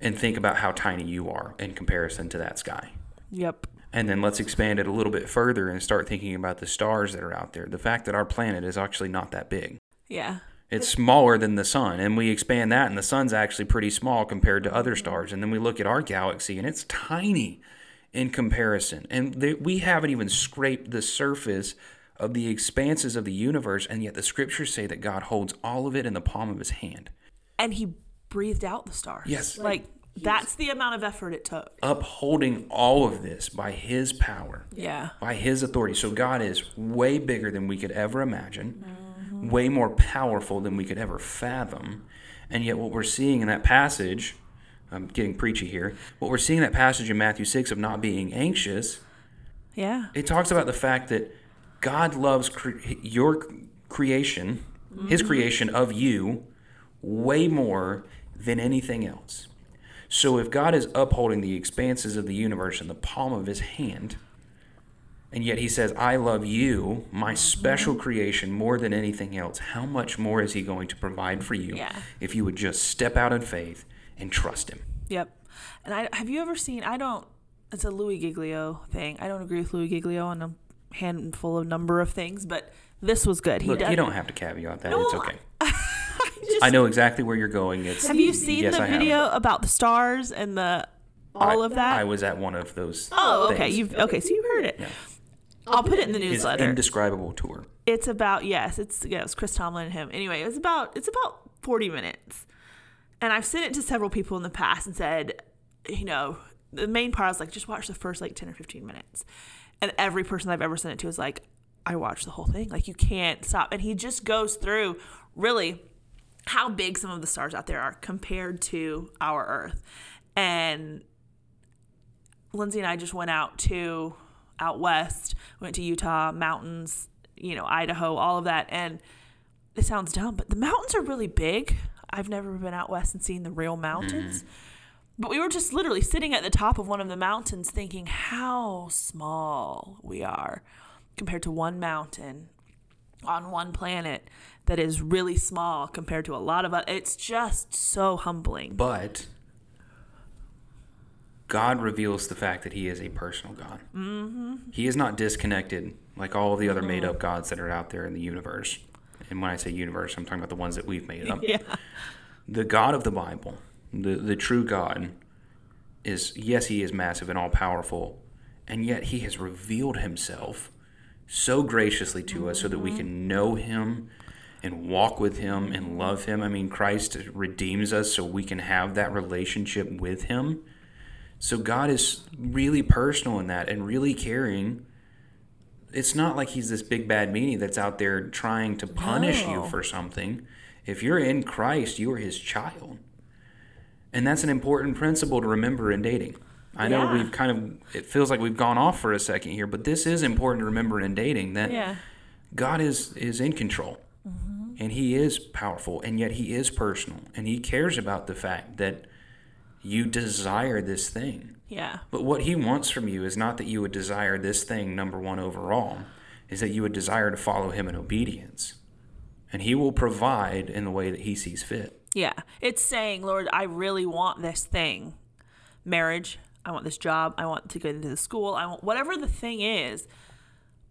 and think about how tiny you are in comparison to that sky. Yep. And then let's expand it a little bit further and start thinking about the stars that are out there. The fact that our planet is actually not that big. Yeah. It's smaller than the sun, and we expand that, and the sun's actually pretty small compared to other mm-hmm. stars. And then we look at our galaxy, and it's tiny in comparison. And they, we haven't even scraped the surface of the expanses of the universe, and yet the scriptures say that God holds all of it in the palm of his hand. And he breathed out the stars. Yes. Like, that's the amount of effort it took. Upholding all of this by his power. Yeah. by his authority. So God is way bigger than we could ever imagine, way more powerful than we could ever fathom. And yet, what we're seeing in that passage, I'm getting preachy here, what we're seeing in that passage in Matthew 6 of not being anxious, Yeah. it talks about the fact that God loves cre- your creation, his mm-hmm. creation of you, way more than anything else. So if God is upholding the expanses of the universe in the palm of his hand, and yet he says, I love you, my mm-hmm. special creation, more than anything else, how much more is he going to provide for you Yeah. if you would just step out in faith and trust him? Yep. And I have you ever seen? I don't. It's a Louie Giglio thing. I don't agree with Louie Giglio on a handful of number of things, but this was good. He Look, does. you don't have to caveat that. No, it's okay. Just- I know exactly where you're going. It's Have you seen Yes, the I have. video about the stars and the all I- of that? I was at one of those. oh, okay. things. You've okay. So you heard it. Yeah. I'll put it in the His newsletter. indescribable tour. it's about yes. It's yeah. It's Chris Tomlin and him. Anyway, it's about it's about forty minutes, and I've sent it to several people in the past and said, you know, the main part I was like, just watch the first like ten or fifteen minutes, and every person I've ever sent it to is like, I watched the whole thing. Like you can't stop, and he just goes through really how big some of the stars out there are compared to our Earth, and Lindsay and I just went out to out west, went to Utah, mountains, you know, Idaho, all of that. And it sounds dumb, but the mountains are really big. I've never been out west and seen the real mountains. But we were just literally sitting at the top of one of the mountains thinking how small we are compared to one mountain on one planet that is really small compared to a lot of us. It's just so humbling. But God reveals the fact that He is a personal God. Mm-hmm. He is not disconnected like all the other made up gods that are out there in the universe. And when I say universe, I'm talking about the ones that we've made up. Yeah. The God of the Bible, the, the true God, is yes, He is massive and all powerful, and yet He has revealed Himself so graciously to us so that we can mm-hmm. know Him and walk with Him and love Him. I mean, Christ redeems us so we can have that relationship with Him. So God is really personal in that and really caring. It's not like He's this big bad meanie that's out there trying to punish you for something. If you're in Christ, you are His child. And that's an important principle to remember in dating. I know Yeah. we've kind of, it feels like we've gone off for a second here, but this is important to remember in dating that Yeah. God is, is in control mm-hmm. and He is powerful and yet He is personal and He cares about the fact that you desire this thing. Yeah. But what He wants from you is not that you would desire this thing, number one overall, is that you would desire to follow Him in obedience. And He will provide in the way that He sees fit. Yeah. It's saying, Lord, I really want this thing. Marriage. I want this job. I want to get into the school. I want whatever the thing is,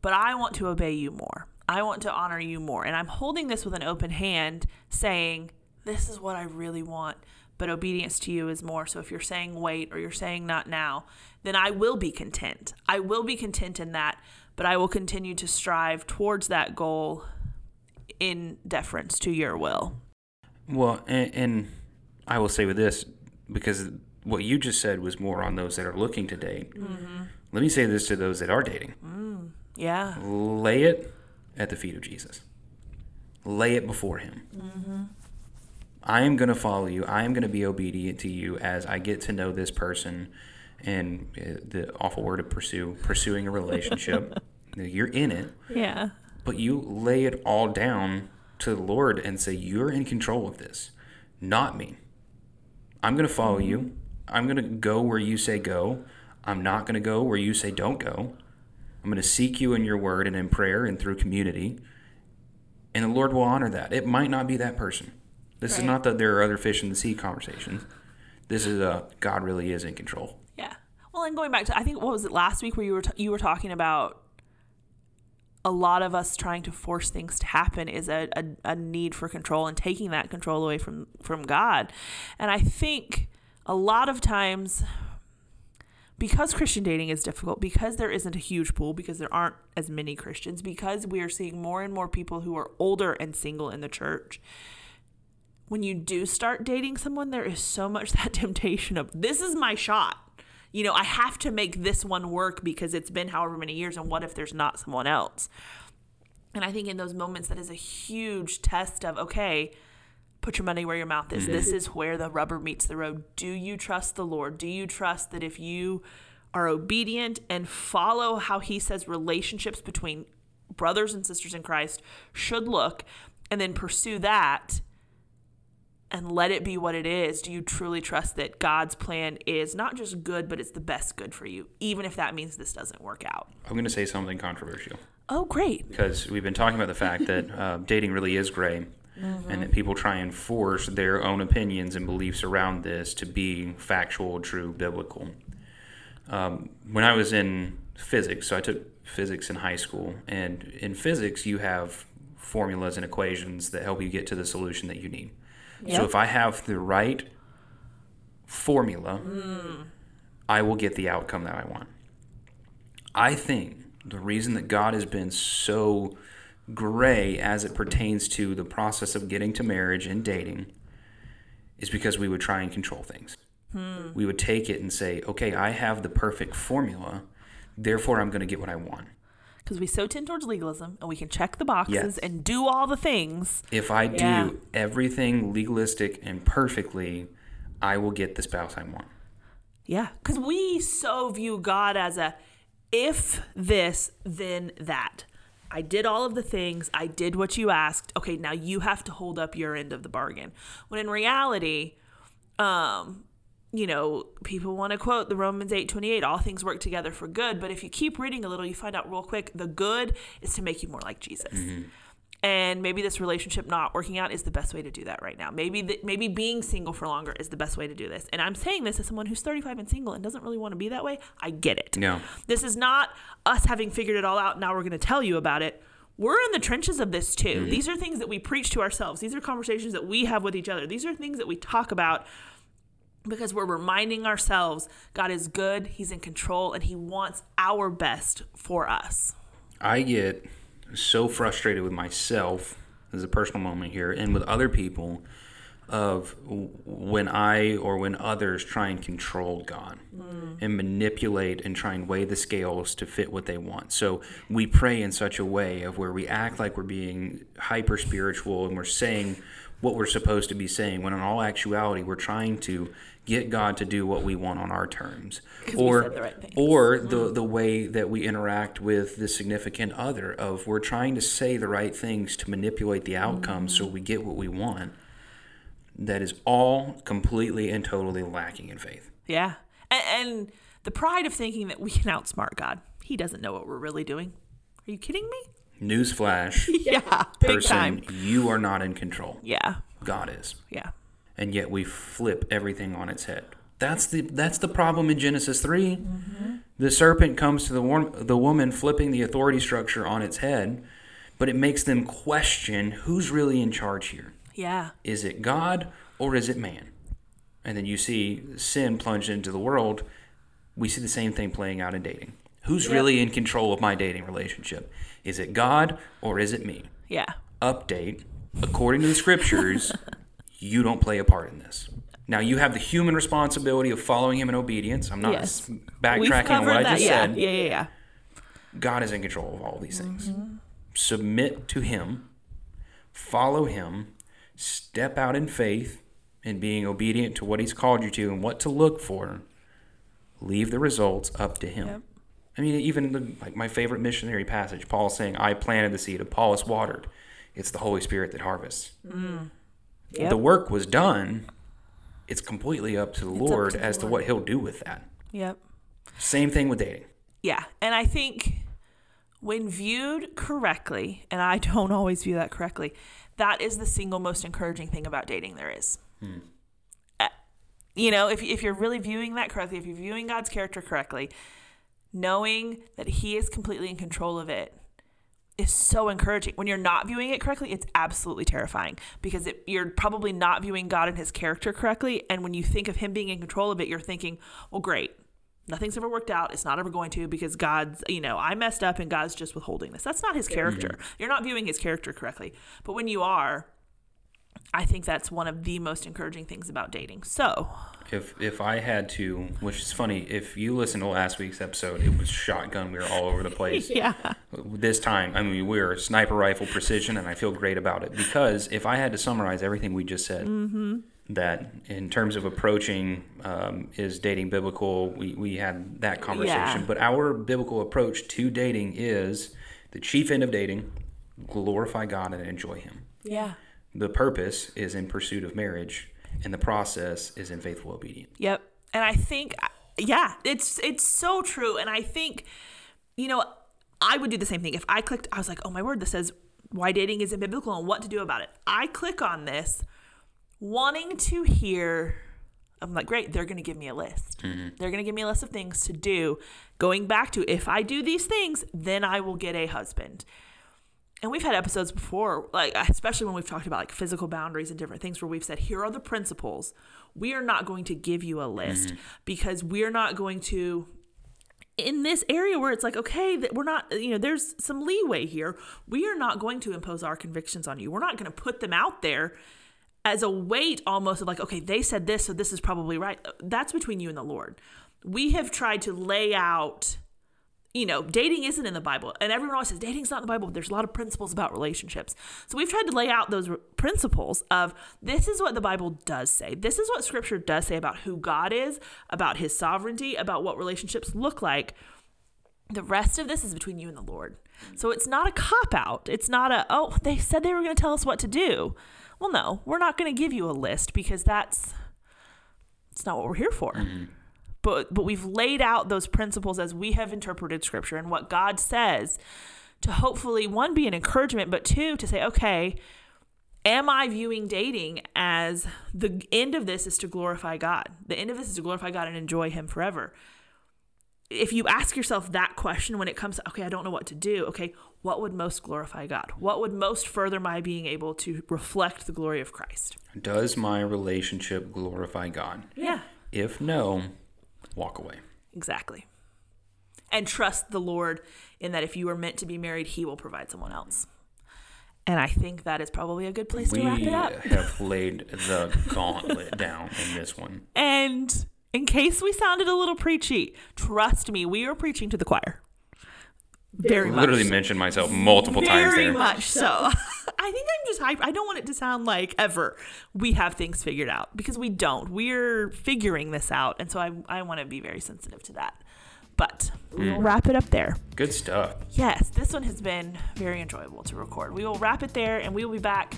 but I want to obey you more. I want to honor you more. And I'm holding this with an open hand, saying, This is what I really want, but obedience to you is more. So if you're saying wait or you're saying not now, then I will be content. I will be content in that, but I will continue to strive towards that goal in deference to your will. Well, and, and I will say with this, because what you just said was more on those that are looking to date. Mm-hmm. Let me say this to those that are dating mm, Yeah. lay it at the feet of Jesus, lay it before Him. Mm-hmm. I am going to follow you. I am going to be obedient to you as I get to know this person and uh, the awful word of pursue, pursuing a relationship. You're in it. Yeah. but you lay it all down to the Lord and say, You're in control of this, not me. I'm going to follow you. I'm going to go where you say go. I'm not going to go where you say don't go. I'm going to seek you in your word and in prayer and through community. And the Lord will honor that. It might not be that person. This is not that there are other fish in the sea conversations. This is a God really is in control. Yeah. Well, and going back to I think what was it last week where you were t- you were talking about a lot of us trying to force things to happen is a, a, a need for control and taking that control away from from God. And I think a lot of times because Christian dating is difficult, because there isn't a huge pool, because there aren't as many Christians, because we are seeing more and more people who are older and single in the church. When you do start dating someone, there is so much that temptation of this is my shot. You know, I have to make this one work because it's been however many years, and what if there's not someone else? And I think in those moments, that is a huge test of okay, put your money where your mouth is. This mm-hmm. is where the rubber meets the road. Do you trust the Lord? Do you trust that if you are obedient and follow how He says relationships between brothers and sisters in Christ should look, and then pursue that? And let it be what it is, do you truly trust that God's plan is not just good, but it's the best good for you, even if that means this doesn't work out? I'm going to say something controversial Oh, great. because we've been talking about the fact that uh, dating really is gray. And that people try and force their own opinions and beliefs around this to be factual, true, biblical. Um, when I was in physics, so I took physics in high school, and in physics, you have formulas and equations that help you get to the solution that you need. So if I have the right formula, hmm. I will get the outcome that I want. I think the reason that God has been so gray as it pertains to the process of getting to marriage and dating is because we would try and control things. Hmm. We would take it and say, okay, I have the perfect formula, therefore I'm going to get what I want. Because we so tend towards legalism and we can check the boxes Yes. and do all the things. If I do everything legalistic and perfectly, I will get the spouse I want. Yeah. Because we so view God as a if this, then that. I did all of the things. I did what you asked. Okay, now you have to hold up your end of the bargain. When in reality, um, you know, people want to quote the Romans 8:28, all things work together for good, but if you keep reading a little, you find out real quick the good is to make you more like Jesus. Mm-hmm. And maybe this relationship not working out is the best way to do that right now. Maybe the, maybe being single for longer is the best way to do this. And I'm saying this as someone who's 35 and single and doesn't really want to be that way. I get it. No. This is not us having figured it all out. Now we're going to tell you about it. We're in the trenches of this too. Mm-hmm. These are things that we preach to ourselves. These are conversations that we have with each other. These are things that we talk about because we're reminding ourselves God is good, He's in control, and He wants our best for us. I get so frustrated with myself as a personal moment here and with other people of when I or when others try and control God mm. and manipulate and try and weigh the scales to fit what they want. So we pray in such a way of where we act like we're being hyper spiritual and we're saying what we're supposed to be saying when in all actuality we're trying to get God to do what we want on our terms, Or the right or the the way that we interact with the significant other of we're trying to say the right things to manipulate the outcome so mm-hmm. we get what we want that is all completely and totally lacking in faith Yeah. And, and the pride of thinking that we can outsmart God. He doesn't know what we're really doing. Are you kidding me? newsflash Yeah. Big person time. you are not in control Yeah. god is Yeah. And yet we flip everything on its head that's the that's the problem in genesis 3 mm-hmm. the serpent comes to the wom- the woman flipping the authority structure on its head but it makes them question who's really in charge here Yeah. is it God or is it man? And then you see sin plunged into the world. We see the same thing playing out in dating. Who's really in control of my dating relationship? Is it God or is it me? Yeah. Update according to the scriptures, you don't play a part in this. Now you have the human responsibility of following him in obedience. I'm not Yes. backtracking on what I just yeah. said. Yeah. Yeah. Yeah. God is in control of all these things. Mm-hmm. Submit to Him, follow Him, step out in faith in being obedient to what He's called you to and what to look for. Leave the results up to Him. Yep. I mean, even the, like my favorite missionary passage, Paul saying, "I planted the seed, Apollos watered." It's the Holy Spirit that harvests. Yep. The work was done. It's completely up to the up Lord to the as to what He'll do with that. Yep. Same thing with dating. Yeah. And I think when viewed correctly, and I don't always view that correctly, that is the single most encouraging thing about dating there is. Uh, You know, if, if you're really viewing that correctly, if you're viewing God's character correctly, knowing that He is completely in control of it is so encouraging. When you're not viewing it correctly, it's absolutely terrifying because it, you're probably not viewing God and his character correctly. And when you think of him being in control of it, you're thinking, well, great. Nothing's ever worked out. It's not ever going to because God's, you know, I messed up and God's just withholding this. That's not his character. You're not viewing his character correctly. But when you are, I think that's one of the most encouraging things about dating. So, If if I had to, which is funny, if you listen to last week's episode, it was shotgun. We were all over the place. yeah. This time, I mean, we were sniper rifle precision, and I feel great about it because if I had to summarize everything we just said, Mm-hmm. that in terms of approaching um, is dating biblical, we, we had that conversation. Yeah. But our biblical approach to dating is the chief end of dating: glorify God and enjoy Him. Yeah. The purpose is in pursuit of marriage, and the process is in faithful obedience. Yep. And I think uh, yeah, it's it's so true and I think you know, I would do the same thing. If I clicked I was like, "Oh my word, this says why dating isn't biblical and what to do about it." I click on this wanting to hear I'm like, "Great, they're going to give me a list. Mm-hmm. They're going to give me a list of things to do going back to if I do these things, then I will get a husband." And we've had episodes before like especially when we've talked about like physical boundaries and different things where we've said here are the principles. We are not going to give you a list mm-hmm. because we're not going to in this area where it's like okay that we're not you know there's some leeway here. We are not going to impose our convictions on you. We're not going to put them out there as a weight almost of like okay they said this so this is probably right. That's between you and the lord. We have tried to lay out you know, dating isn't in the Bible. And everyone always says dating's not in the Bible. But there's a lot of principles about relationships. So we've tried to lay out those principles of this is what the Bible does say. This is what scripture does say about who God is, about his sovereignty, about what relationships look like. The rest of this is between you and the Lord. So it's not a cop out. It's not a, oh, they said they were going to tell us what to do. Well, no, we're not going to give you a list because that's it's not what we're here for mm-hmm. But but we've laid out those principles as we have interpreted scripture and what God says to hopefully one be an encouragement but two to say okay am I viewing dating as the end of this is to glorify God? The end of this is to glorify God and enjoy him forever. If you ask yourself that question when it comes to okay I don't know what to do okay what would most glorify God? What would most further my being able to reflect the glory of Christ? Does my relationship glorify God? yeah. If no, walk away. Exactly. And trust the Lord in that if you are meant to be married, He will provide someone else. And I think that is probably a good place We to wrap it up. have laid the gauntlet down in this one. And in case we sounded a little preachy, trust me, we are preaching to the choir. Very much. Literally mentioned myself multiple times Very much so. I think I'm just hype. I don't want it to sound like ever we have things figured out because we don't. We're figuring this out. And so I, I want to be very sensitive to that. But we'll mm. wrap it up there. Good stuff. Yes, this one has been very enjoyable to record. We will wrap it there and we will be back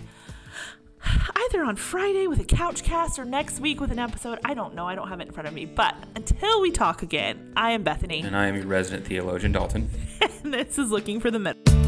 either on Friday with a couch cast or next week with an episode. I don't know. I don't have it in front of me. But until we talk again, I am Bethany And I am your resident theologian, Dalton. and this is Looking for the Middle.